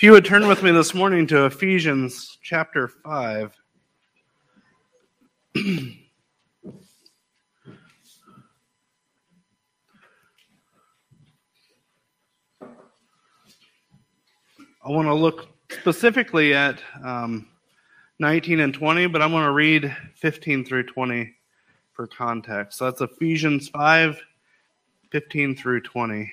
If you would turn with me this morning to Ephesians chapter 5. I want to look specifically at um, 19 and 20, but I'm going to read 15 through 20 for context. So that's Ephesians 5 15 through 20.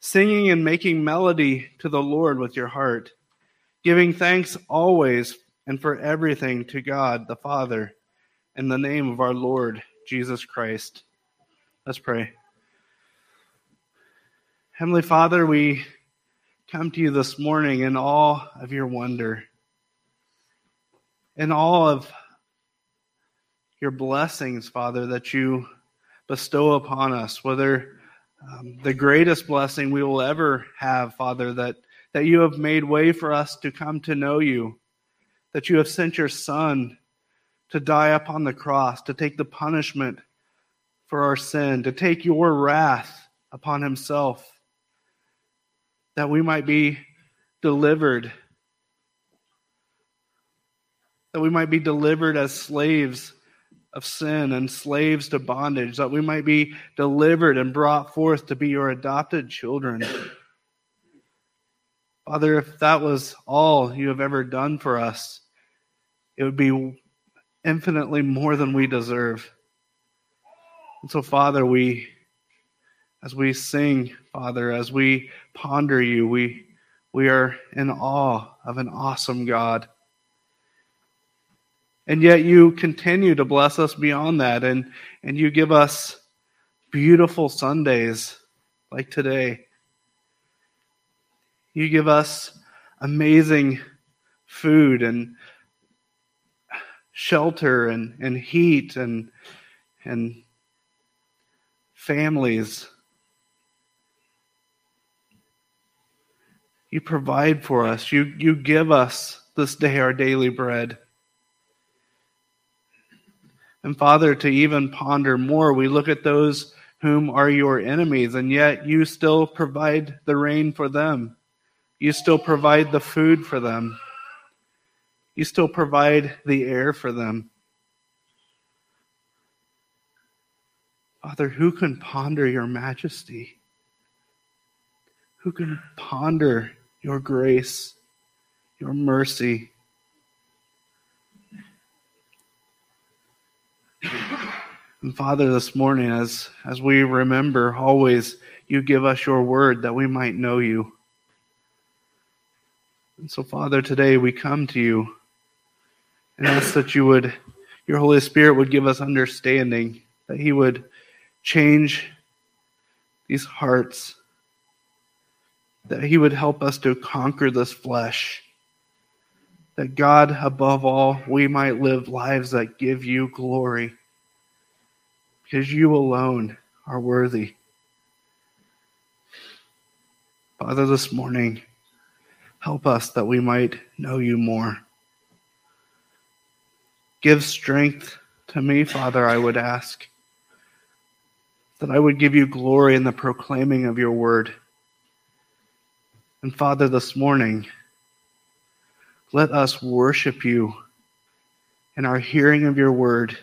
singing and making melody to the Lord with your heart, giving thanks always and for everything to God the Father in the name of our Lord Jesus Christ. Let's pray. Heavenly Father, we come to you this morning in awe of your wonder, in awe of your blessings, Father, that you bestow upon us, whether um, the greatest blessing we will ever have, Father, that, that you have made way for us to come to know you, that you have sent your Son to die upon the cross, to take the punishment for our sin, to take your wrath upon himself, that we might be delivered, that we might be delivered as slaves of sin and slaves to bondage, that we might be delivered and brought forth to be your adopted children. Father, if that was all you have ever done for us, it would be infinitely more than we deserve. And so, Father, we, as we sing, Father, as we ponder you, we, we are in awe of an awesome God. And yet you continue to bless us beyond that. And, and you give us beautiful Sundays like today. You give us amazing food and shelter and, and heat and, and families. You provide for us. You, you give us this day our daily bread. And Father, to even ponder more, we look at those whom are your enemies, and yet you still provide the rain for them. You still provide the food for them. You still provide the air for them. Father, who can ponder your majesty? Who can ponder your grace, your mercy? And Father, this morning, as, as we remember always, you give us your word that we might know you. And so, Father, today we come to you and ask that you would, your Holy Spirit would give us understanding, that He would change these hearts, that He would help us to conquer this flesh, that God, above all, we might live lives that give you glory because you alone are worthy. Father, this morning, help us that we might know you more. Give strength to me, Father, I would ask, that I would give you glory in the proclaiming of your word. And Father, this morning, let us worship you in our hearing of your word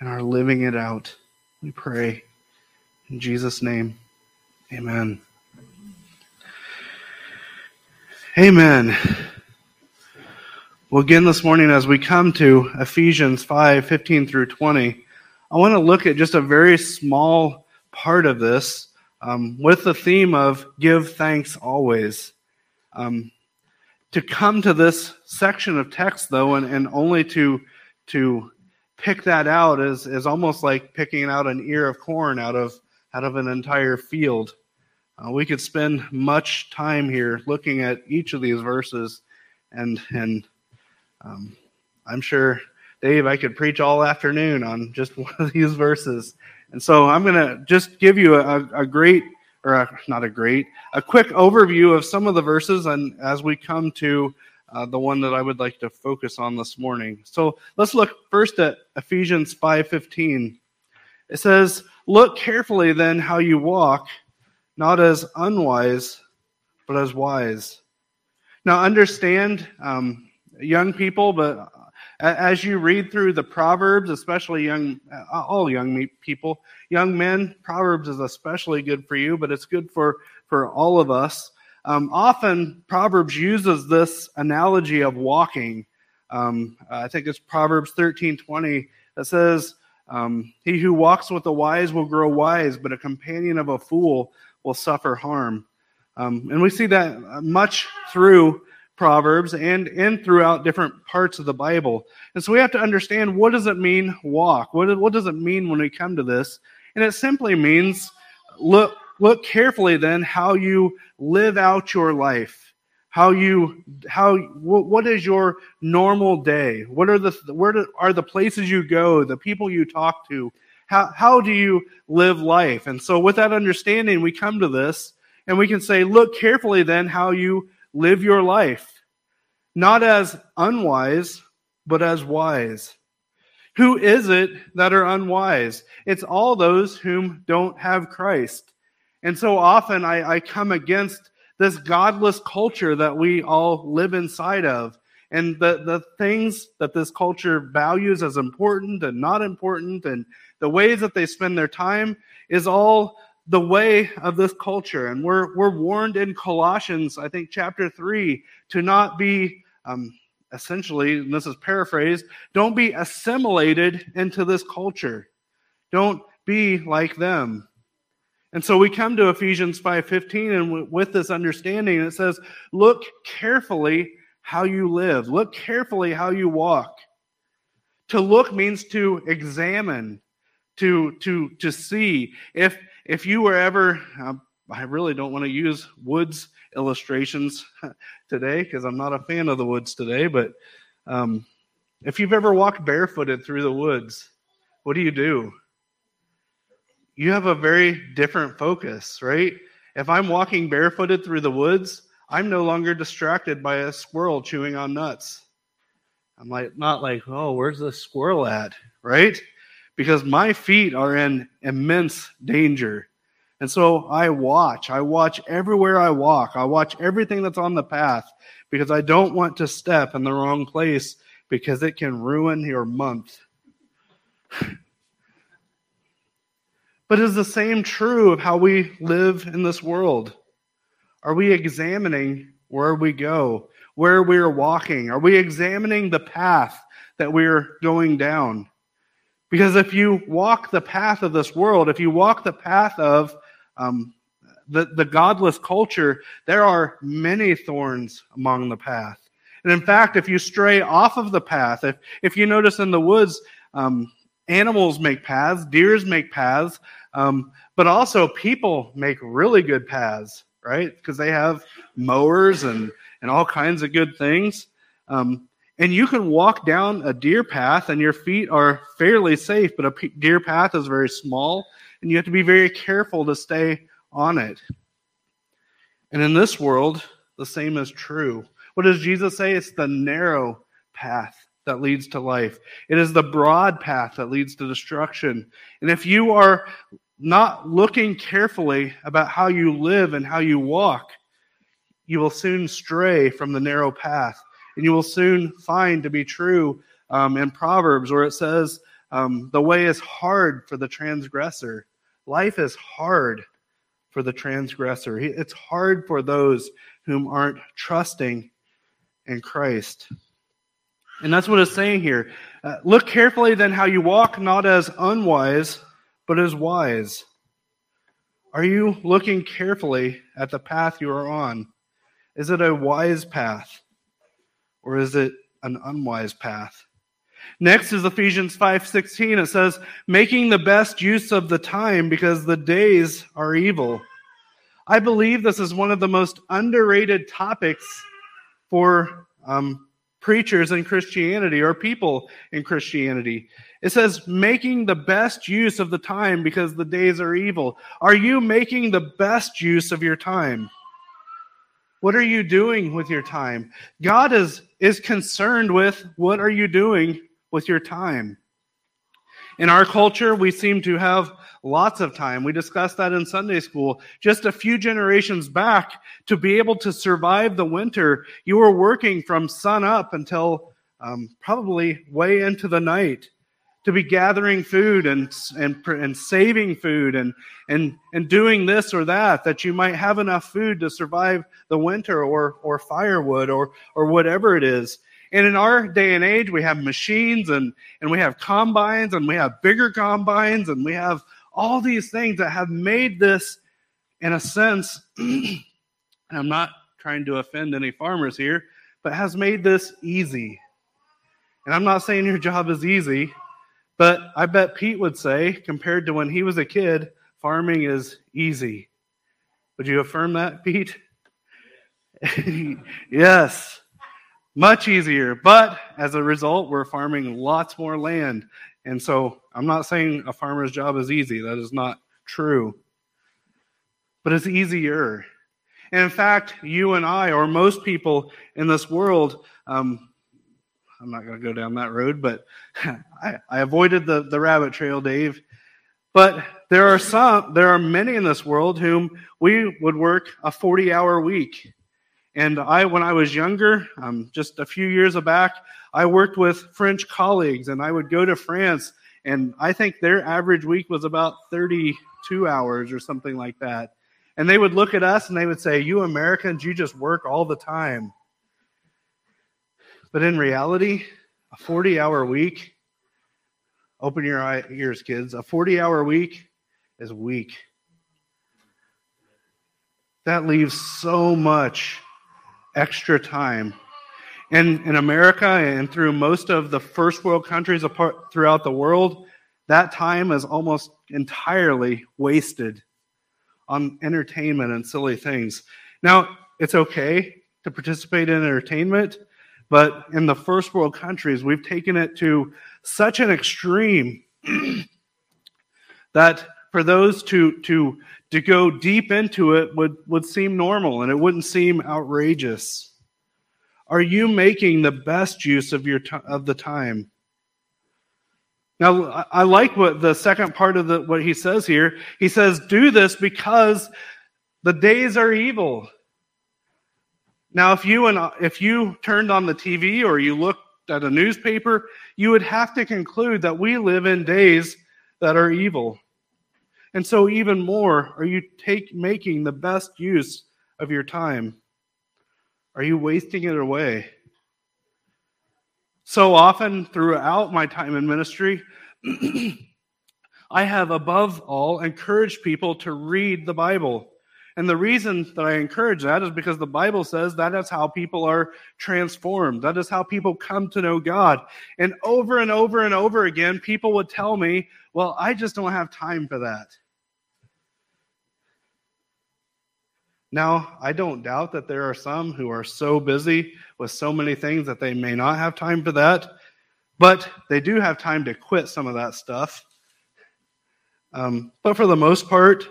and are living it out. We pray in Jesus' name. Amen. Amen. Well, again, this morning, as we come to Ephesians 5 15 through 20, I want to look at just a very small part of this um, with the theme of give thanks always. Um, to come to this section of text, though, and, and only to, to pick that out is, is almost like picking out an ear of corn out of, out of an entire field. Uh, we could spend much time here looking at each of these verses, and and um, I'm sure Dave, I could preach all afternoon on just one of these verses. And so I'm going to just give you a, a great, or a, not a great, a quick overview of some of the verses, and as we come to uh, the one that I would like to focus on this morning. So let's look first at Ephesians 5:15. It says, "Look carefully then how you walk." not as unwise, but as wise. Now, understand, um, young people, but as you read through the Proverbs, especially young, uh, all young people, young men, Proverbs is especially good for you, but it's good for, for all of us. Um, often, Proverbs uses this analogy of walking. Um, I think it's Proverbs 13 20 that says, um, He who walks with the wise will grow wise, but a companion of a fool will suffer harm. Um, and we see that much through Proverbs and, and throughout different parts of the Bible. And so we have to understand what does it mean walk? What, what does it mean when we come to this? And it simply means look, look carefully then how you live out your life. How you, how, what is your normal day? What are the, where are the places you go, the people you talk to, how, how do you live life? And so, with that understanding, we come to this and we can say, look carefully then how you live your life, not as unwise, but as wise. Who is it that are unwise? It's all those whom don't have Christ. And so often I, I come against this godless culture that we all live inside of and the, the things that this culture values as important and not important and the ways that they spend their time is all the way of this culture. And we're, we're warned in Colossians, I think, chapter 3, to not be, um, essentially, and this is paraphrased, don't be assimilated into this culture. Don't be like them. And so we come to Ephesians 5:15 and with this understanding it says look carefully how you live. Look carefully how you walk. To look means to examine to to to see. If if you were ever um, i really don't want to use woods illustrations today because i'm not a fan of the woods today but um, if you've ever walked barefooted through the woods what do you do you have a very different focus right if i'm walking barefooted through the woods i'm no longer distracted by a squirrel chewing on nuts i'm like not like oh where's the squirrel at right because my feet are in immense danger. And so I watch. I watch everywhere I walk. I watch everything that's on the path because I don't want to step in the wrong place because it can ruin your month. but is the same true of how we live in this world? Are we examining where we go, where we are walking? Are we examining the path that we're going down? Because if you walk the path of this world, if you walk the path of um, the, the godless culture, there are many thorns among the path. And in fact, if you stray off of the path, if, if you notice in the woods, um, animals make paths, deers make paths, um, but also people make really good paths, right? Because they have mowers and, and all kinds of good things. Um, and you can walk down a deer path and your feet are fairly safe, but a deer path is very small and you have to be very careful to stay on it. And in this world, the same is true. What does Jesus say? It's the narrow path that leads to life, it is the broad path that leads to destruction. And if you are not looking carefully about how you live and how you walk, you will soon stray from the narrow path and you will soon find to be true um, in Proverbs, where it says, um, The way is hard for the transgressor. Life is hard for the transgressor. It's hard for those whom aren't trusting in Christ. And that's what it's saying here. Uh, look carefully then how you walk, not as unwise, but as wise. Are you looking carefully at the path you are on? Is it a wise path? or is it an unwise path? Next is Ephesians 5:16. It says, "Making the best use of the time because the days are evil." I believe this is one of the most underrated topics for um, preachers in Christianity or people in Christianity. It says, making the best use of the time because the days are evil. Are you making the best use of your time? What are you doing with your time? God is, is concerned with what are you doing with your time. In our culture, we seem to have lots of time. We discussed that in Sunday school. Just a few generations back, to be able to survive the winter, you were working from sun up until um, probably way into the night to be gathering food and, and, and saving food and, and, and doing this or that, that you might have enough food to survive the winter or, or firewood or, or whatever it is. And in our day and age, we have machines and, and we have combines and we have bigger combines and we have all these things that have made this, in a sense, and I'm not trying to offend any farmers here, but has made this easy. And I'm not saying your job is easy, but I bet Pete would say, compared to when he was a kid, farming is easy. Would you affirm that, Pete? yes, much easier. But as a result, we're farming lots more land. And so I'm not saying a farmer's job is easy. That is not true. But it's easier. And in fact, you and I, or most people in this world, um, I'm not going to go down that road, but I, I avoided the, the rabbit trail, Dave. But there are some, there are many in this world whom we would work a 40 hour week. And I, when I was younger, um, just a few years back, I worked with French colleagues and I would go to France and I think their average week was about 32 hours or something like that. And they would look at us and they would say, You Americans, you just work all the time. But in reality, a 40 hour week, open your ears, kids, a 40 hour week is weak. That leaves so much extra time. And in America and through most of the first world countries apart, throughout the world, that time is almost entirely wasted on entertainment and silly things. Now, it's okay to participate in entertainment, but in the first world countries, we've taken it to such an extreme that for those to, to, to go deep into it would, would seem normal and it wouldn't seem outrageous. Are you making the best use of, your t- of the time? Now, I like what the second part of the, what he says here. He says, Do this because the days are evil. Now, if you and if you turned on the TV or you looked at a newspaper, you would have to conclude that we live in days that are evil. And so, even more, are you take making the best use of your time? Are you wasting it away? So often throughout my time in ministry, I have above all encouraged people to read the Bible. And the reason that I encourage that is because the Bible says that is how people are transformed. That is how people come to know God. And over and over and over again, people would tell me, well, I just don't have time for that. Now, I don't doubt that there are some who are so busy with so many things that they may not have time for that, but they do have time to quit some of that stuff. Um, but for the most part,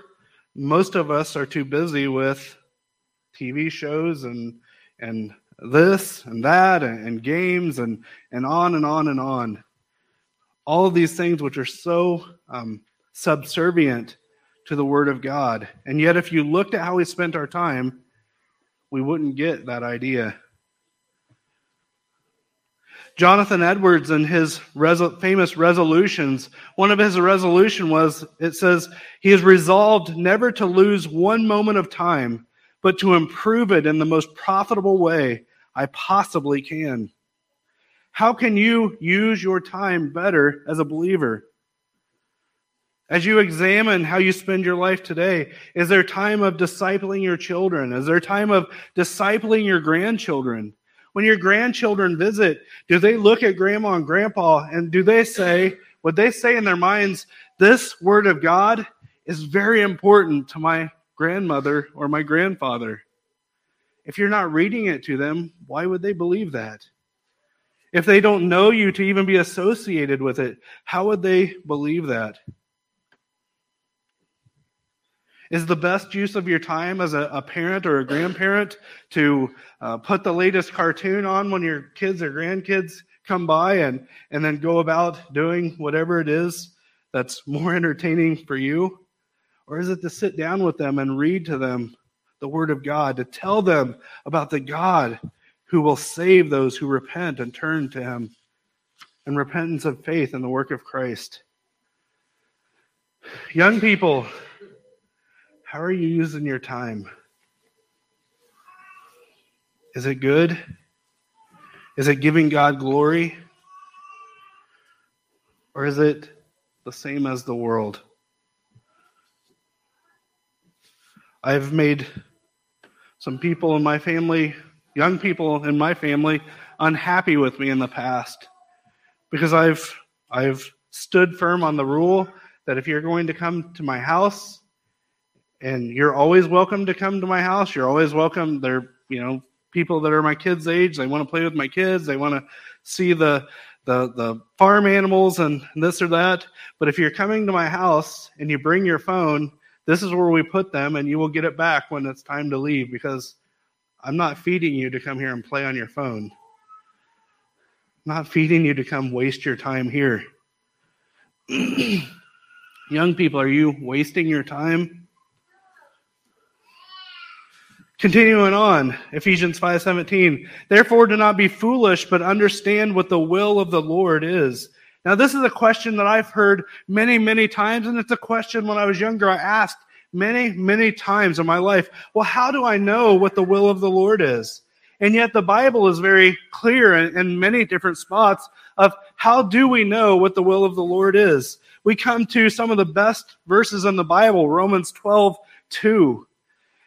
most of us are too busy with TV shows and and this and that and, and, games and and on and on and on. All of these things which are so um, subservient to the Word of God, and yet if you looked at how we spent our time, we wouldn't get that idea. Jonathan Edwards and his resol- famous resolutions, one of his resolution was, it says, he is resolved never to lose one moment of time, but to improve it in the most profitable way I possibly can. How can you use your time better as a believer? As you examine how you spend your life today, is there time of discipling your children? Is there time of discipling your grandchildren? When your grandchildren visit, do they look at grandma and grandpa and do they say, would they say in their minds, this word of God is very important to my grandmother or my grandfather? If you're not reading it to them, why would they believe that? If they don't know you to even be associated with it, how would they believe that? Is the best use of your time as a, a parent or a grandparent to uh, put the latest cartoon on when your kids or grandkids come by and, and then go about doing whatever it is that's more entertaining for you? Or is it to sit down with them and read to them the Word of God, to tell them about the God who will save those who repent and turn to Him, and repentance of faith in the work of Christ? Young people, how are you using your time? Is it good? Is it giving God glory? Or is it the same as the world? I've made some people in my family, young people in my family, unhappy with me in the past because I've I've stood firm on the rule that if you're going to come to my house and you're always welcome to come to my house. You're always welcome. They're, you know, people that are my kids' age. They want to play with my kids. They want to see the, the, the farm animals and this or that. But if you're coming to my house and you bring your phone, this is where we put them and you will get it back when it's time to leave because I'm not feeding you to come here and play on your phone. I'm not feeding you to come waste your time here. Young people, are you wasting your time? Continuing on, Ephesians 5:17. Therefore do not be foolish, but understand what the will of the Lord is. Now this is a question that I've heard many, many times, and it's a question when I was younger I asked many, many times in my life. Well, how do I know what the will of the Lord is? And yet the Bible is very clear in, in many different spots of how do we know what the will of the Lord is? We come to some of the best verses in the Bible, Romans 12, 2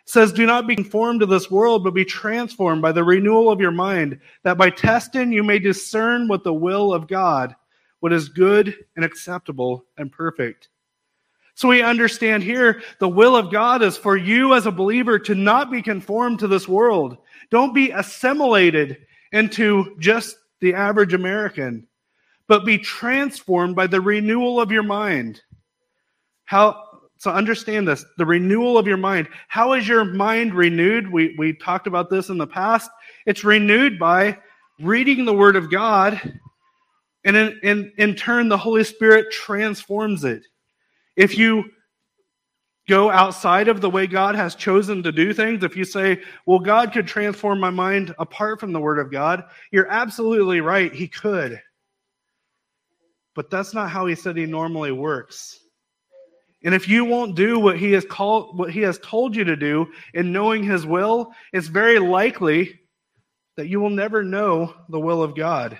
says, Do not be conformed to this world, but be transformed by the renewal of your mind, that by testing you may discern what the will of God, what is good and acceptable and perfect. So we understand here the will of God is for you as a believer to not be conformed to this world. Don't be assimilated into just the average American, but be transformed by the renewal of your mind. How so understand this the renewal of your mind. How is your mind renewed? We, we talked about this in the past. It's renewed by reading the Word of God, and in, in, in turn, the Holy Spirit transforms it. If you go outside of the way God has chosen to do things, if you say, well, God could transform my mind apart from the Word of God, you're absolutely right. He could. But that's not how He said He normally works. And if you won't do what he has called what he has told you to do in knowing his will, it's very likely that you will never know the will of God.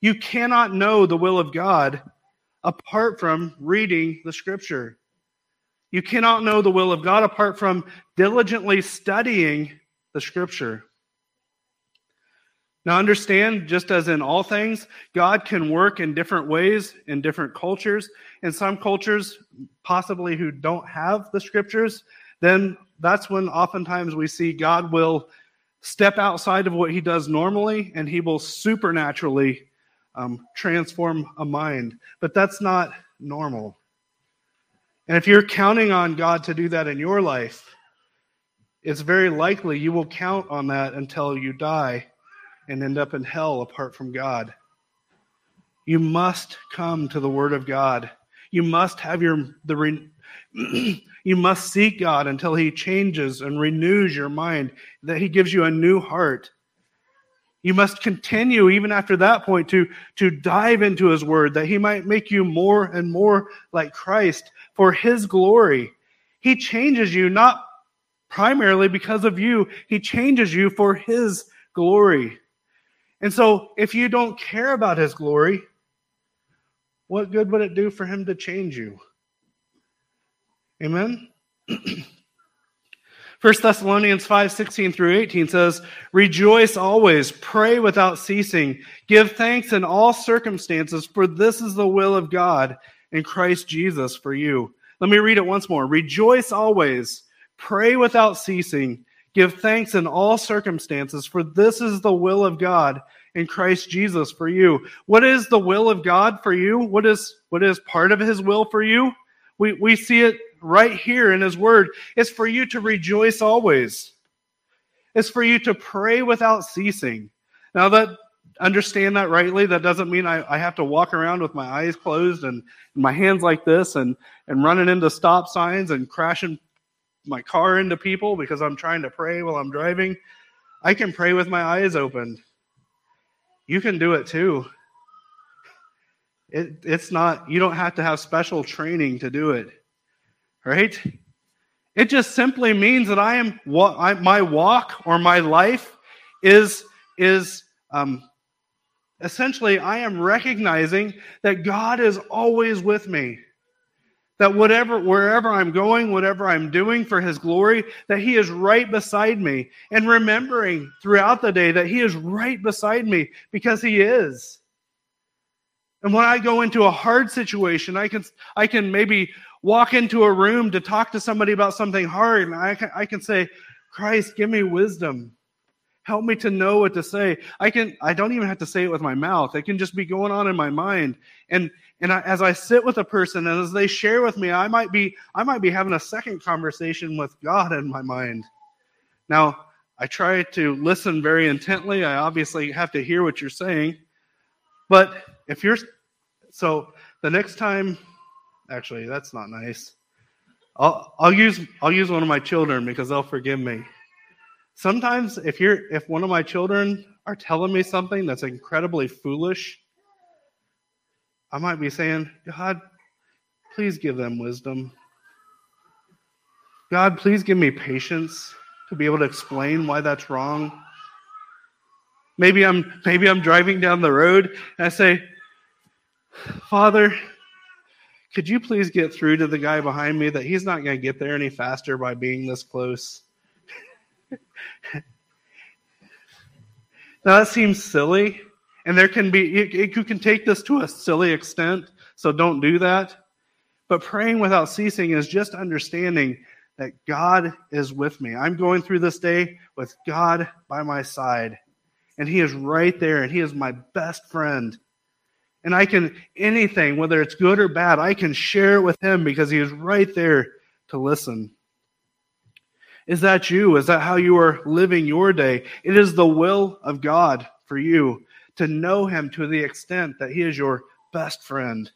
You cannot know the will of God apart from reading the scripture. You cannot know the will of God apart from diligently studying the scripture. Now, understand, just as in all things, God can work in different ways in different cultures. In some cultures, possibly who don't have the scriptures, then that's when oftentimes we see God will step outside of what he does normally and he will supernaturally um, transform a mind. But that's not normal. And if you're counting on God to do that in your life, it's very likely you will count on that until you die and end up in hell apart from God. You must come to the Word of God. You must have your the re, you must seek God until He changes and renews your mind, that He gives you a new heart. You must continue even after that point to, to dive into His Word, that He might make you more and more like Christ for His glory. He changes you not primarily because of you, He changes you for His glory. And so, if you don't care about his glory, what good would it do for him to change you? Amen? 1 1 Thessalonians 5 16 through 18 says, Rejoice always, pray without ceasing, give thanks in all circumstances, for this is the will of God in Christ Jesus for you. Let me read it once more. Rejoice always, pray without ceasing, give thanks in all circumstances, for this is the will of God in Christ Jesus for you. What is the will of God for you? What is what is part of his will for you? We we see it right here in his word. It's for you to rejoice always. It's for you to pray without ceasing. Now that understand that rightly, that doesn't mean I, I have to walk around with my eyes closed and, and my hands like this and, and running into stop signs and crashing my car into people because I'm trying to pray while I'm driving. I can pray with my eyes open. You can do it too. It, it's not, you don't have to have special training to do it right? It just simply means that I am what my walk or my life is is um, essentially I am recognizing that God is always with me. That whatever wherever I'm going, whatever I'm doing for his glory, that he is right beside me and remembering throughout the day that he is right beside me because he is. And when I go into a hard situation, I can I can maybe walk into a room to talk to somebody about something hard, and I can, I can say, Christ, give me wisdom. Help me to know what to say. I can I don't even have to say it with my mouth. It can just be going on in my mind. And and I, as I sit with a person and as they share with me, I might be I might be having a second conversation with God in my mind. Now, I try to listen very intently. I obviously have to hear what you're saying. But if you're so the next time Actually, that's not nice. I'll, I'll use I'll use one of my children because they'll forgive me. Sometimes if you're if one of my children are telling me something that's incredibly foolish, I might be saying, God, please give them wisdom. God, please give me patience to be able to explain why that's wrong. Maybe I'm maybe I'm driving down the road and I say, Father, could you please get through to the guy behind me that he's not going to get there any faster by being this close? now, that seems silly, and there can be, it you can take this to a silly extent, so don't do that. But praying without ceasing is just understanding that God is with me. I'm going through this day with God by my side, and He is right there, and He is my best friend. And I can, anything, whether it's good or bad, I can share it with him because he is right there to listen. Is that you? Is that how you are living your day? It is the will of God for you to know him to the extent that he is your best friend.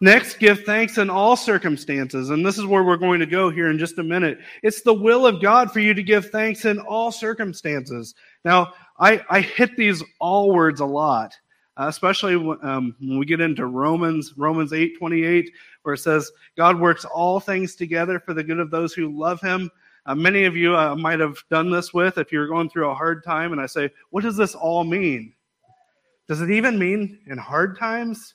Next, give thanks in all circumstances. And this is where we're going to go here in just a minute. It's the will of God for you to give thanks in all circumstances. Now, I, I hit these all words a lot uh, especially um, when we get into Romans, Romans 8 28, where it says, God works all things together for the good of those who love him. Uh, many of you uh, might have done this with if you're going through a hard time, and I say, What does this all mean? Does it even mean in hard times?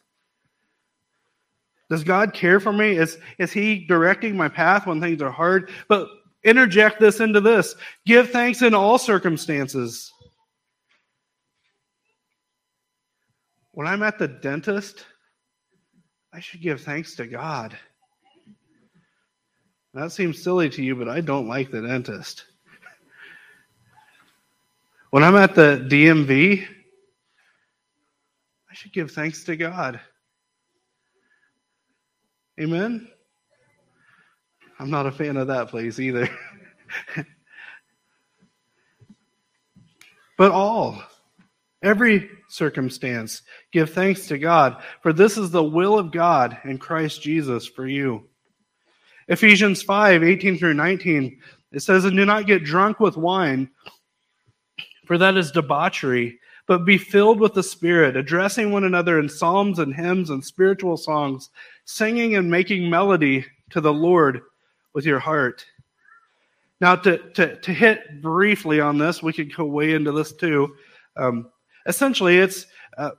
Does God care for me? Is, is He directing my path when things are hard? But interject this into this give thanks in all circumstances. When I'm at the dentist, I should give thanks to God. That seems silly to you, but I don't like the dentist. When I'm at the DMV, I should give thanks to God. Amen? I'm not a fan of that place either. but all. Every circumstance, give thanks to God, for this is the will of God in Christ Jesus for you. Ephesians 5 18 through 19, it says, And do not get drunk with wine, for that is debauchery, but be filled with the Spirit, addressing one another in psalms and hymns and spiritual songs, singing and making melody to the Lord with your heart. Now, to, to, to hit briefly on this, we could go way into this too. Um, Essentially, it's uh,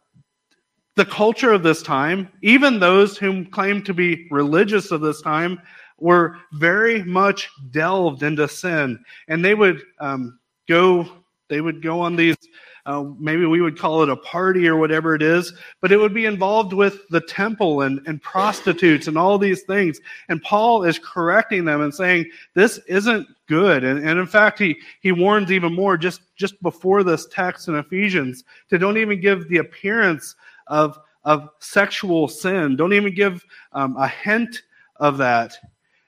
the culture of this time, even those whom claim to be religious of this time, were very much delved into sin, and they would um, go they would go on these uh, maybe we would call it a party or whatever it is, but it would be involved with the temple and, and prostitutes and all these things. And Paul is correcting them and saying, this isn't good. And, and in fact, he, he warns even more just, just before this text in Ephesians to don't even give the appearance of, of sexual sin. Don't even give um, a hint of that.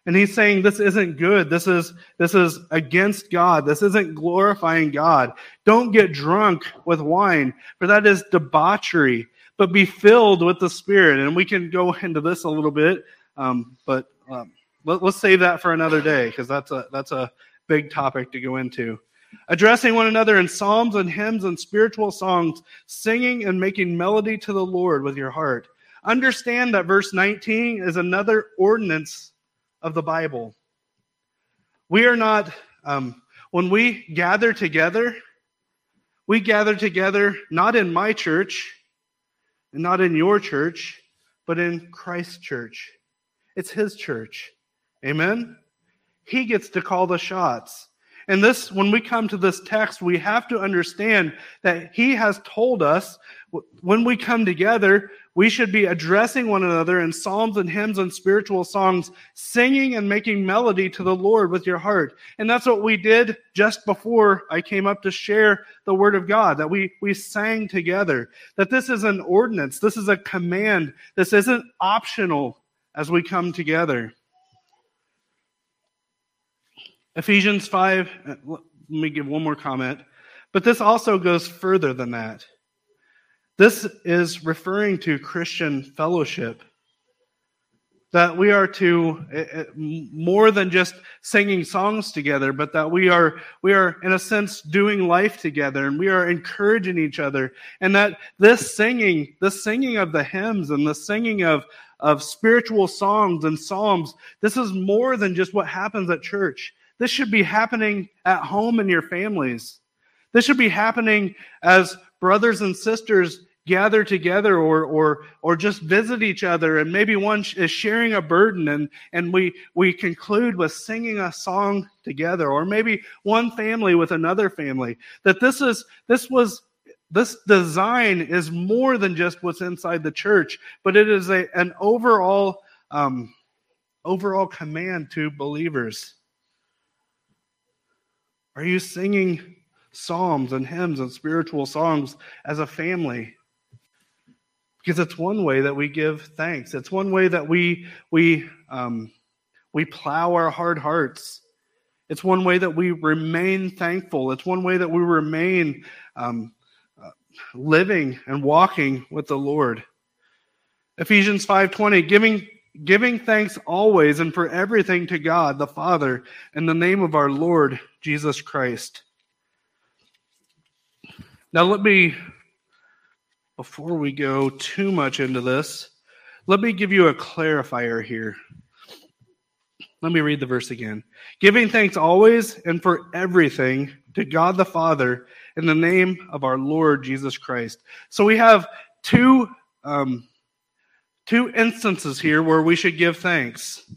And he's saying this isn't good. This is, this is against God. This isn't glorifying God. Don't get drunk with wine, for that is debauchery, but be filled with the Spirit. And we can go into this a little bit, um, but um, let, us save that for another day because that's a, that's a big topic to go into. Addressing one another in psalms and hymns and spiritual songs, singing and making melody to the Lord with your heart. Understand that verse 19 is another ordinance of the Bible. We are not, um, when we gather together, we gather together not in my church and not in your church, but in Christ's church. It's his church. Amen? He gets to call the shots. And this, when we come to this text, we have to understand that he has told us when we come together, we should be addressing one another in psalms and hymns and spiritual songs, singing and making melody to the Lord with your heart. And that's what we did just before I came up to share the word of God, that we, we sang together, that this is an ordinance. This is a command. This isn't optional as we come together. Ephesians 5, uh, let me give one more comment. But this also goes further than that. This is referring to Christian fellowship. That we are to eh, eh, more than just singing songs together, but that we are we are in a sense doing life together, and we are encouraging each other, and that this singing, the singing of the hymns, and the singing of of spiritual songs and psalms, this is more than just what happens at church. This should be happening at home in your families. This should be happening as brothers and sisters gather together or or or just visit each other. And maybe one is sharing a burden and and we we conclude with singing a song together. Or maybe one family with another family. That this is this was this design is more than just what's inside the church but it is a an overall um overall command to believers are you singing psalms and hymns and spiritual songs as a family because it's one way that we give thanks. It's one way that we we um, we plow our hard hearts. It's one way that we remain thankful. It's one way that we remain um, uh, living and walking with the Lord. Ephesians 5:20 giving giving thanks always and for everything to God the Father in the name of our Lord Jesus Christ. Now let me before we go too much into this, let me give you a clarifier here. Let me read the verse again. Giving thanks always and for everything to God the Father in the name of our Lord Jesus Christ. So we have two um, two instances here where we should give thanks,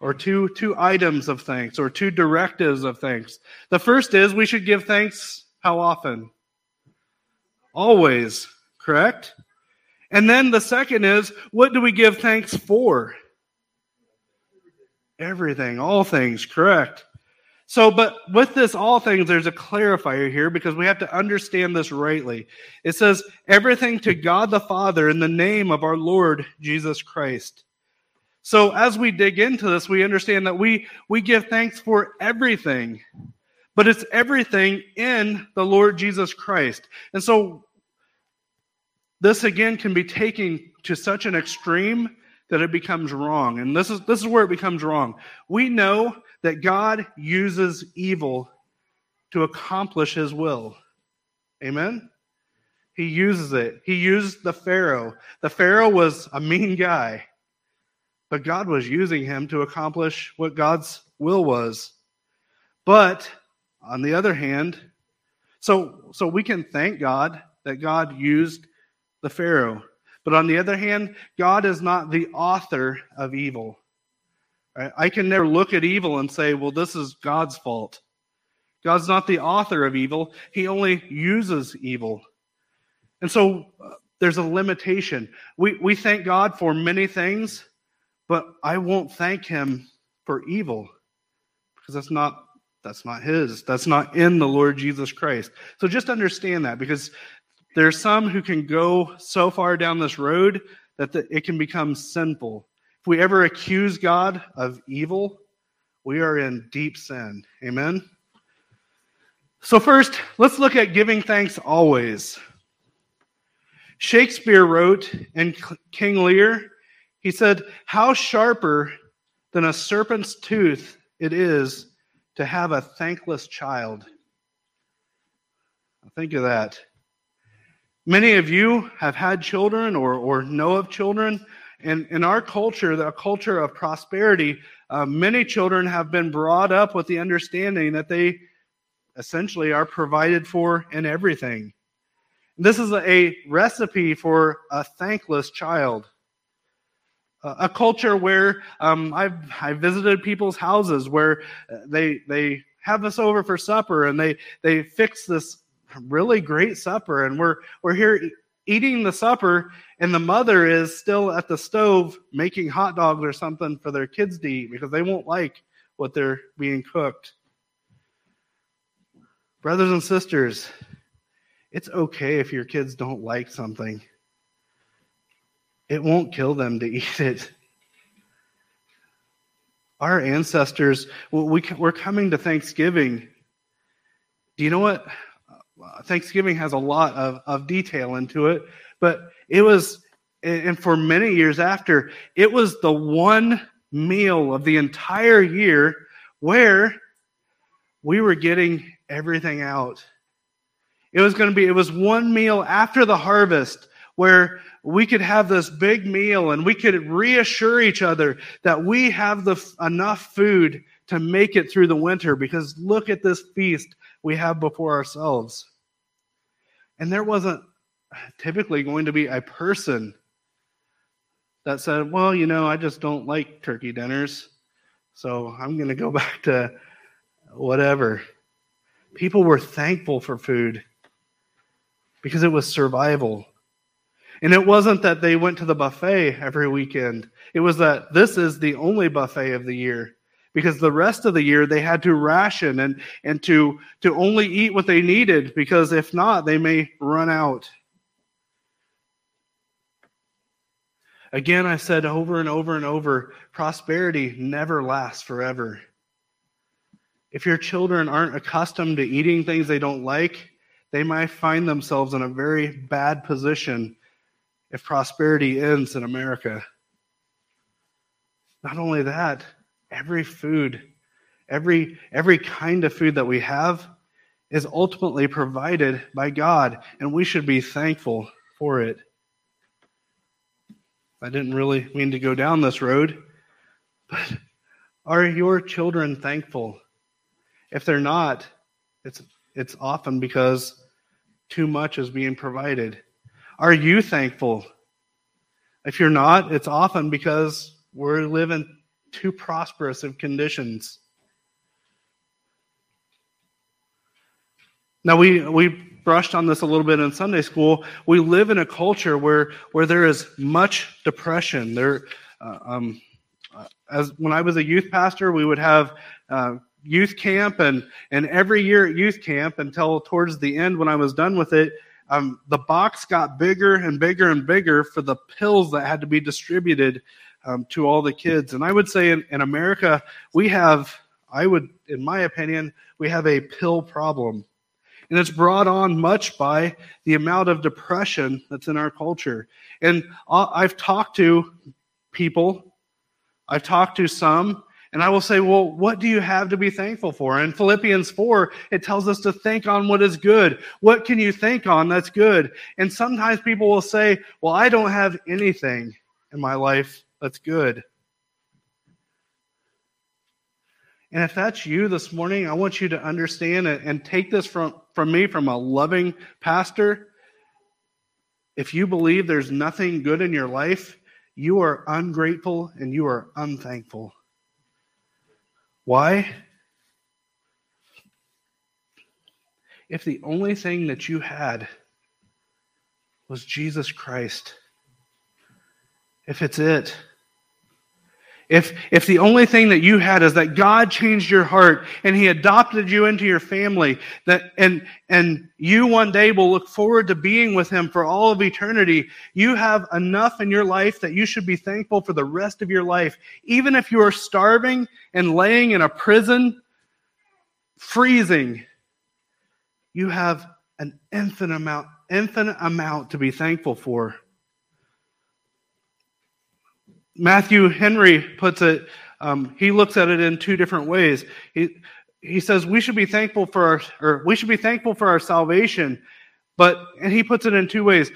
or two two items of thanks, or two directives of thanks. The first is we should give thanks how often? Always, correct? And then the second is, what do we give thanks for? Everything, all things, correct. So, but with this all things, there's a clarifier here because we have to understand this rightly. It says, everything to God the Father in the name of our Lord Jesus Christ. So as we dig into this, we understand that we, we give thanks for everything but it's everything in the Lord Jesus Christ. And so this again can be taken to such an extreme that it becomes wrong. And this is this is where it becomes wrong. We know that God uses evil to accomplish his will. Amen. He uses it. He used the Pharaoh. The Pharaoh was a mean guy, but God was using him to accomplish what God's will was. But on the other hand, so so we can thank God that God used the Pharaoh. But on the other hand, God is not the author of evil. I can never look at evil and say, well, this is God's fault. God's not the author of evil, He only uses evil. And so uh, there's a limitation. We, we thank God for many things, but I won't thank Him for evil because that's not that's not his that's not in the lord jesus christ so just understand that because there's some who can go so far down this road that the, it can become sinful if we ever accuse god of evil we are in deep sin amen so first let's look at giving thanks always shakespeare wrote in king lear he said how sharper than a serpent's tooth it is to have a thankless child. Think of that. Many of you have had children or, or know of children. In our culture, the culture of prosperity, uh, many children have been brought up with the understanding that they essentially are provided for in everything. This is a recipe for a thankless child a culture where um, I've, I've visited people's houses where uh, they they have us over for supper and they they fix this really great supper and we're we're here eating the supper and the mother is still at the stove making hot dogs or something for their kids to eat because they won't like what they're being cooked. Brothers and sisters, it's okay if your kids don't like something. It won't kill them to eat it. Our ancestors, we, we're coming to Thanksgiving. Do you know what? Thanksgiving has a lot of, of detail into it, but it was, and for many years after, it was the one meal of the entire year where we were getting everything out. It was going to be, it was one meal after the harvest where we could have this big meal and we could reassure each other that we have the enough food to make it through the winter because look at this feast we have before ourselves. And there wasn't typically going to be a person that said, Well, you know, I just don't like turkey dinners, so I'm going to go back to whatever. People were thankful for food because it was survival. And it wasn't that they went to the buffet every weekend. It was that this is the only buffet of the year because the rest of the year they had to ration and, and to, to only eat what they needed because if not, they may run out. Again, I said over and over and over prosperity never lasts forever. If your children aren't accustomed to eating things they don't like, they might find themselves in a very bad position if prosperity ends in America. Not only that, every food, every, every kind of food that we have is ultimately provided by God, and we should be thankful for it. I didn't really mean to go down this road, but are your children thankful? If they're not, it's, it's often because too much is being provided. Are you thankful? If you're not, it's often because we're living too prosperous of conditions. Now we we brushed on this a little bit in Sunday school. We live in a culture where where there is much depression. There, uh, um, uh, as when I was a youth pastor, we would have uh, youth camp, and and every year at youth camp until towards the end, when I was done with it, um, the box got bigger and bigger and bigger for the pills that had to be distributed um, to all the kids. And I would say in, in America, we have, I would, in my opinion, we have a pill problem. And it's brought on much by the amount of depression that's in our culture. And I've talked to people, I've talked to some, and I will say, well, what do you have to be thankful for? In Philippians 4, it tells us to think on what is good. What can you think on that's good? And sometimes people will say, well, I don't have anything in my life that's good. And if that's you this morning, I want you to understand it and take this from, from me, from a loving pastor. If you believe there's nothing good in your life, you are ungrateful and you are unthankful. Why? If the only thing that you had was Jesus Christ, if it's it, if, if the only thing that you had is that God changed your heart and He adopted you into your family, that, and, and you one day will look forward to being with Him for all of eternity, you have enough in your life that you should be thankful for the rest of your life. Even if you are starving and laying in a prison, freezing, you have an infinite amount, infinite amount to be thankful for. Matthew Henry puts it, um, he looks at it in two different ways. He, he says we should be thankful for our, or we should be thankful for our salvation, but, and he puts it in two ways.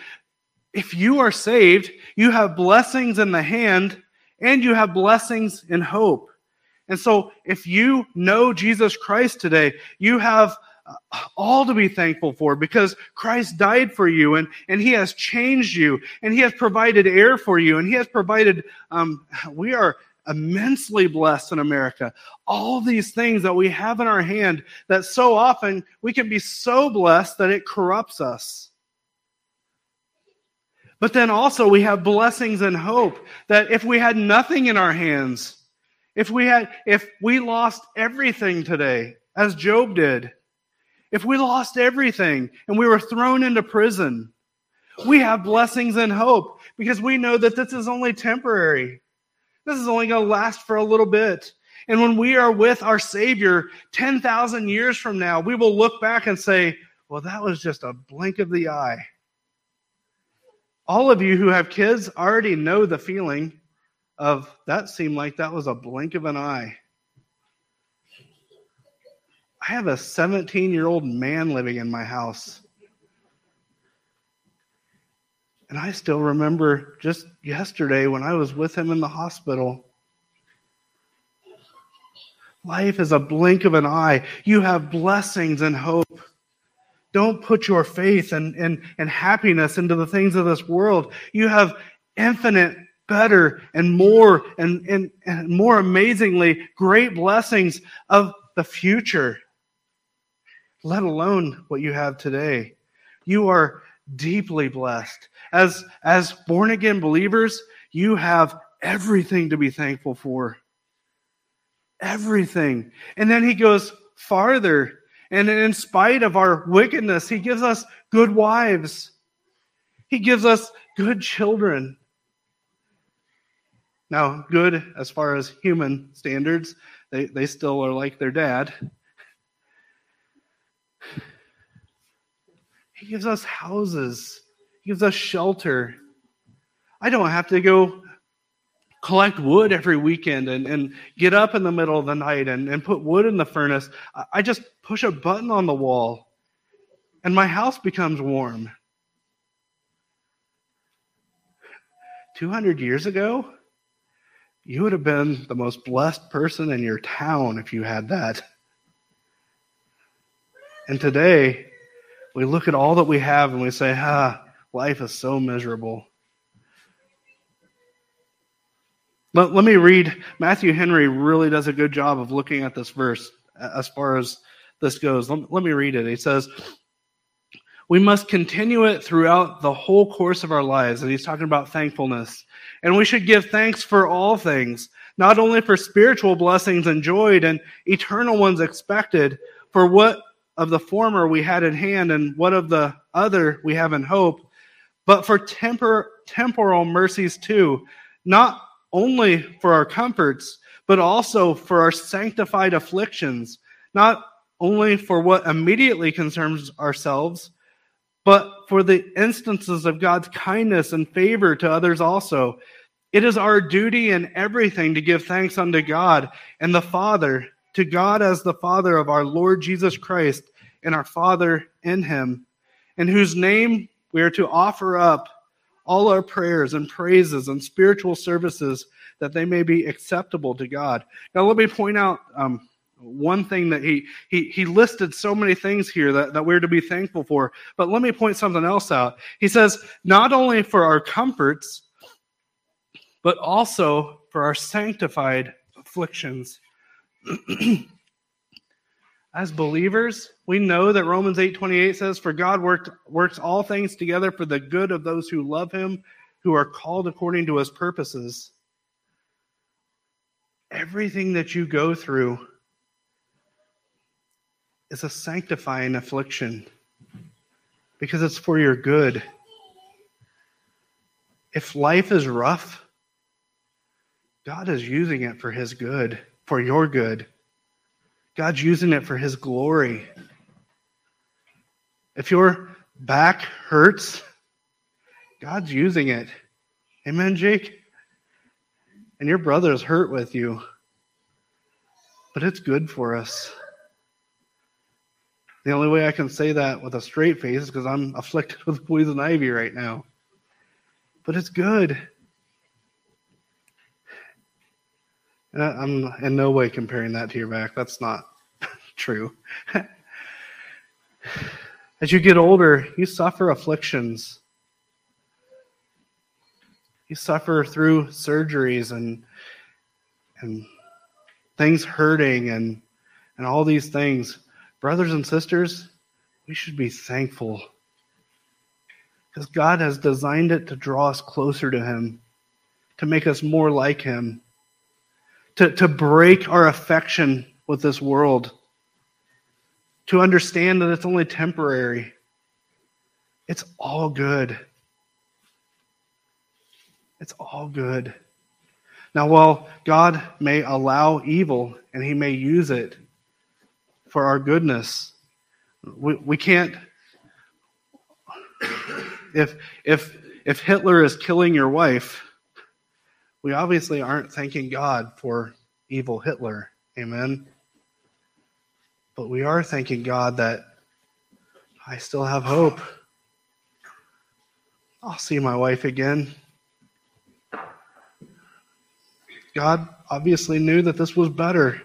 If you are saved, you have blessings in the hand and you have blessings in hope. And so if you know Jesus Christ today, you have all to be thankful for because Christ died for you and, and he has changed you and he has provided air for you and he has provided, um, we are immensely blessed in America. All these things that we have in our hand that so often we can be so blessed that it corrupts us. But then also we have blessings and hope that if we had nothing in our hands, if we had, if we lost everything today, as Job did, if we lost everything and we were thrown into prison, we have blessings and hope because we know that this is only temporary. This is only going to last for a little bit. And when we are with our Savior 10,000 years from now, we will look back and say, well, that was just a blink of the eye. All of you who have kids already know the feeling of that seemed like that was a blink of an eye. I have a 17 year old man living in my house. And I still remember just yesterday when I was with him in the hospital. Life is a blink of an eye. You have blessings and hope. Don't put your faith and, and, and happiness into the things of this world. You have infinite, better, and more, and, and, and more amazingly great blessings of the future let alone what you have today. You are deeply blessed. As, as born again believers, you have everything to be thankful for. Everything. And then he goes farther. And in spite of our wickedness, he gives us good wives. He gives us good children. Now, good as far as human standards, they, they still are like their dad. He gives us houses, He gives us shelter. I don't have to go collect wood every weekend and, and get up in the middle of the night and, and put wood in the furnace. I just push a button on the wall and my house becomes warm. 200 years ago, you would have been the most blessed person in your town if you had that. And today, we look at all that we have and we say, ah, life is so miserable. Let, let me read. Matthew Henry really does a good job of looking at this verse as far as this goes. Let, let me read it. He says, we must continue it throughout the whole course of our lives. And he's talking about thankfulness. And we should give thanks for all things, not only for spiritual blessings enjoyed and eternal ones expected, for what of the former we had in hand and what of the other we have in hope, but for tempor- temporal mercies too, not only for our comforts, but also for our sanctified afflictions, not only for what immediately concerns ourselves, but for the instances of God's kindness and favor to others also. It is our duty in everything to give thanks unto God and the Father to God as the Father of our Lord Jesus Christ and our Father in him, in whose name we are to offer up all our prayers and praises and spiritual services that they may be acceptable to God. Now, let me point out um, one thing that he, he, he listed so many things here that, that we're to be thankful for, but let me point something else out. He says, not only for our comforts, but also for our sanctified afflictions. As believers, we know that Romans 8:28 says for God worked, works all things together for the good of those who love him, who are called according to his purposes. Everything that you go through is a sanctifying affliction because it's for your good. If life is rough, God is using it for His good, for your good. God's using it for His glory. If your back hurts, God's using it. Amen, Jake? And your brother's hurt with you. But it's good for us. The only way I can say that with a straight face is because I'm afflicted with poison ivy right now. But it's good. I'm in no way comparing that to your back. That's not true. As you get older, you suffer afflictions. You suffer through surgeries and and things hurting and and all these things. Brothers and sisters, we should be thankful because God has designed it to draw us closer to Him, to make us more like Him to, to break our affection with this world, to understand that it's only temporary. It's all good. It's all good. Now, while God may allow evil and He may use it for our goodness, we, we can't. If, if, if Hitler is killing your wife, we obviously aren't thanking God for evil Hitler. Amen. But we are thanking God that I still have hope. I'll see my wife again. God obviously knew that this was better.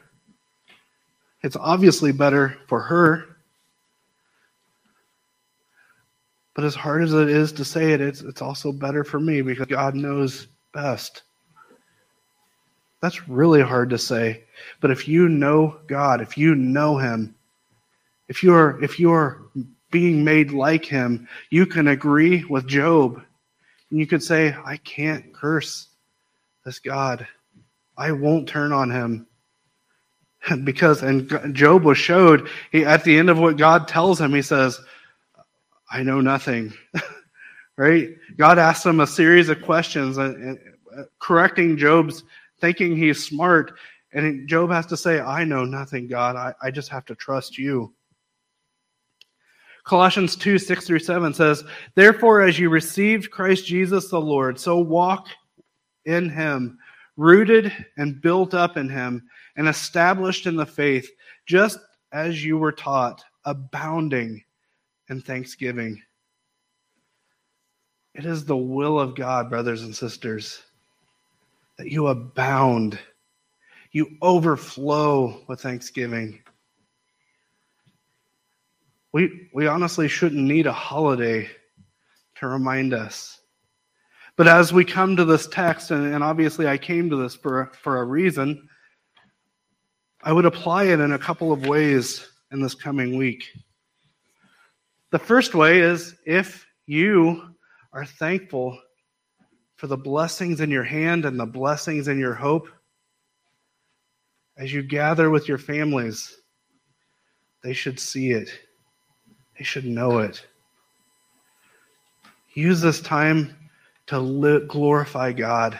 It's obviously better for her. But as hard as it is to say it, it's, it's also better for me because God knows best. That's really hard to say. But if you know God, if you know him, if you're if you're being made like him, you can agree with Job. And you could say, I can't curse this God. I won't turn on him. because and Job was showed he, at the end of what God tells him, he says, I know nothing. right? God asks him a series of questions, uh, uh, correcting Job's thinking he's smart. And Job has to say, I know nothing, God. I, I just have to trust you. Colossians 2 6 through 7 says, Therefore, as you received Christ Jesus the Lord, so walk in him, rooted and built up in him, and established in the faith, just as you were taught, abounding in thanksgiving. It is the will of God, brothers and sisters that you abound, you overflow with thanksgiving. We, we honestly shouldn't need a holiday to remind us. But as we come to this text, and, and obviously I came to this for, for a reason, I would apply it in a couple of ways in this coming week. The first way is if you are thankful for the blessings in your hand and the blessings in your hope as you gather with your families. They should see it, they should know it. Use this time to glorify God.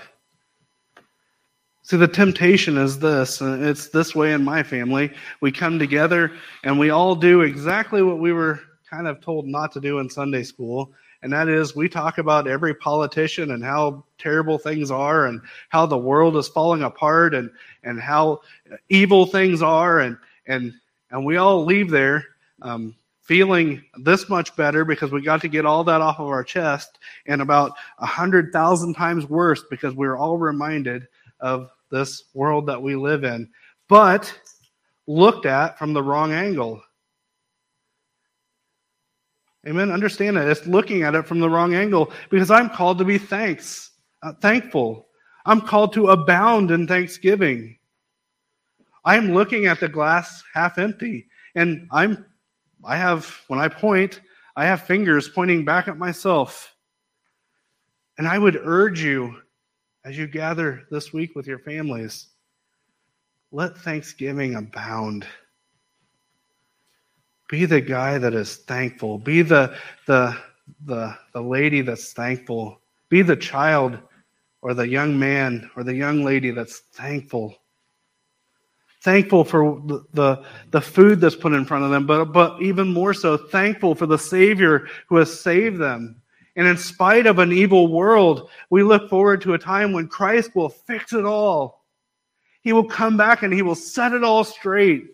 See, the temptation is this, and it's this way in my family. We come together and we all do exactly what we were kind of told not to do in Sunday school and that is we talk about every politician and how terrible things are and how the world is falling apart and and how evil things are and and and we all leave there um, feeling this much better because we got to get all that off of our chest and about a hundred thousand times worse because we're all reminded of this world that we live in but looked at from the wrong angle Amen. Understand that. It's looking at it from the wrong angle because I'm called to be thanks, uh, thankful. I'm called to abound in thanksgiving. I'm looking at the glass half empty. And I'm, I have, when I point, I have fingers pointing back at myself. And I would urge you, as you gather this week with your families, let thanksgiving abound. Be the guy that is thankful. Be the, the, the, the lady that's thankful. Be the child or the young man or the young lady that's thankful. Thankful for the, the, the food that's put in front of them, but, but even more so, thankful for the Savior who has saved them. And in spite of an evil world, we look forward to a time when Christ will fix it all. He will come back and he will set it all straight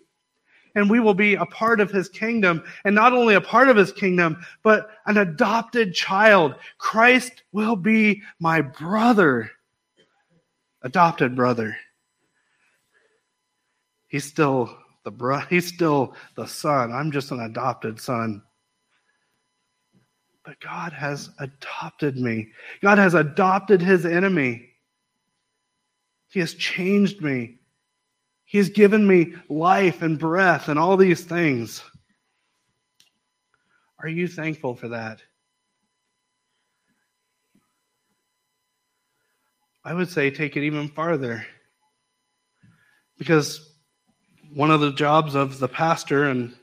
and we will be a part of his kingdom. And not only a part of his kingdom, but an adopted child. Christ will be my brother, adopted brother. He's still the bro- he's still the son. I'm just an adopted son. But God has adopted me. God has adopted his enemy. He has changed me. He has given me life and breath and all these things. Are you thankful for that? I would say take it even farther. Because one of the jobs of the pastor, and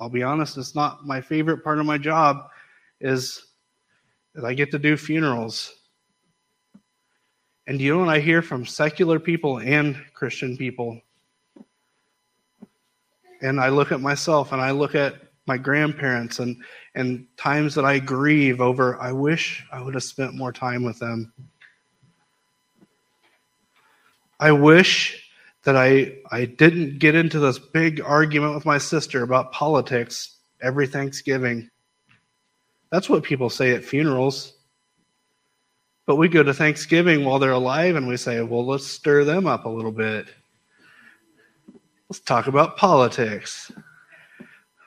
I'll be honest, it's not my favorite part of my job, is that I get to do funerals. And you know what I hear from secular people and Christian people? And I look at myself and I look at my grandparents and, and times that I grieve over, I wish I would have spent more time with them. I wish that I, I didn't get into this big argument with my sister about politics every Thanksgiving. That's what people say at funerals. But we go to Thanksgiving while they're alive and we say, well, let's stir them up a little bit. Let's talk about politics.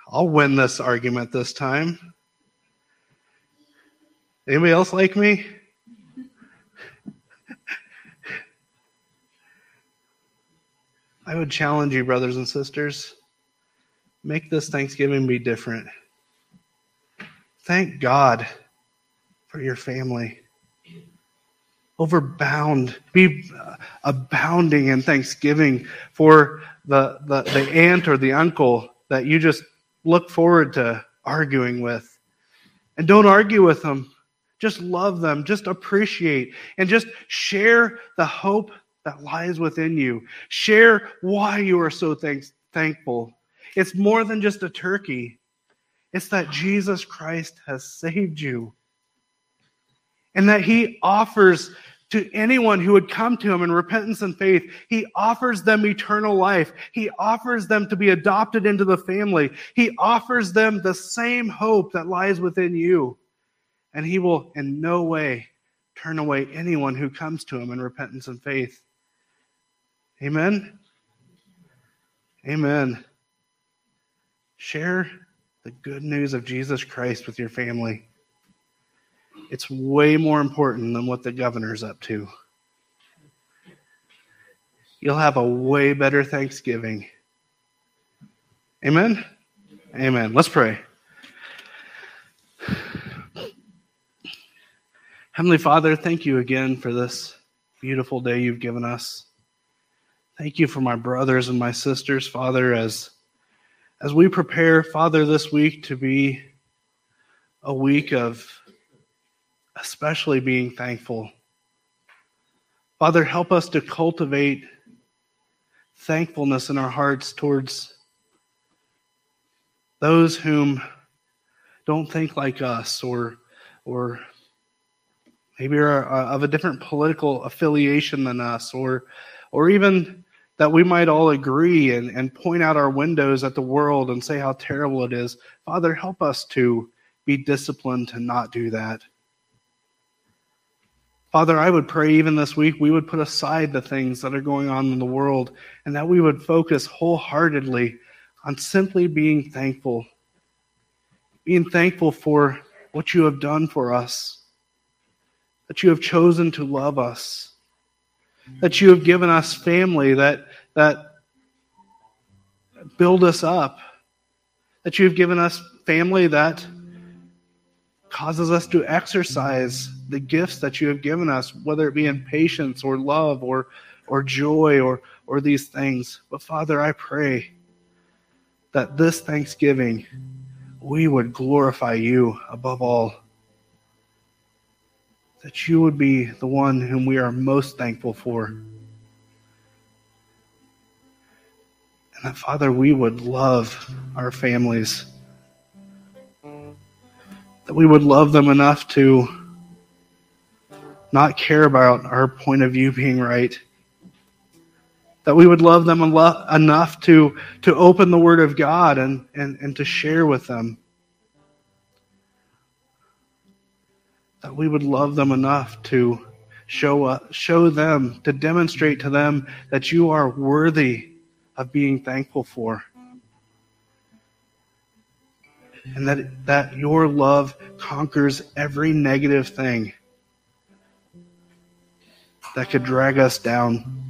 I'll win this argument this time. Anybody else like me? I would challenge you, brothers and sisters, make this Thanksgiving be different. Thank God for your family overbound, be uh, abounding in thanksgiving for the, the, the aunt or the uncle that you just look forward to arguing with. And don't argue with them. Just love them. Just appreciate and just share the hope that lies within you. Share why you are so thanks, thankful. It's more than just a turkey, it's that Jesus Christ has saved you and that he offers to anyone who would come to him in repentance and faith, he offers them eternal life. He offers them to be adopted into the family. He offers them the same hope that lies within you. And he will in no way turn away anyone who comes to him in repentance and faith. Amen. Amen. Share the good news of Jesus Christ with your family. It's way more important than what the governor's up to. You'll have a way better Thanksgiving. Amen? Amen. Let's pray. Heavenly Father, thank you again for this beautiful day you've given us. Thank you for my brothers and my sisters, Father, as as we prepare, Father, this week to be a week of especially being thankful. Father, help us to cultivate thankfulness in our hearts towards those whom don't think like us or or maybe are uh, of a different political affiliation than us or or even that we might all agree and, and point out our windows at the world and say how terrible it is. Father, help us to be disciplined to not do that. Father, I would pray even this week we would put aside the things that are going on in the world and that we would focus wholeheartedly on simply being thankful. Being thankful for what you have done for us, that you have chosen to love us, that you have given us family that, that build us up, that you've given us family that causes us to exercise the gifts that you have given us, whether it be in patience or love or, or joy or, or these things. But Father, I pray that this Thanksgiving we would glorify you above all. That you would be the one whom we are most thankful for. And that, Father, we would love our families. That we would love them enough to not care about our point of view being right. That we would love them enough to, to open the Word of God and, and, and to share with them. That we would love them enough to show, uh, show them, to demonstrate to them that you are worthy of being thankful for. And that, that your love conquers every negative thing that could drag us down.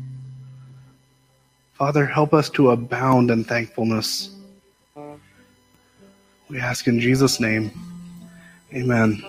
Father, help us to abound in thankfulness. We ask in Jesus' name. Amen.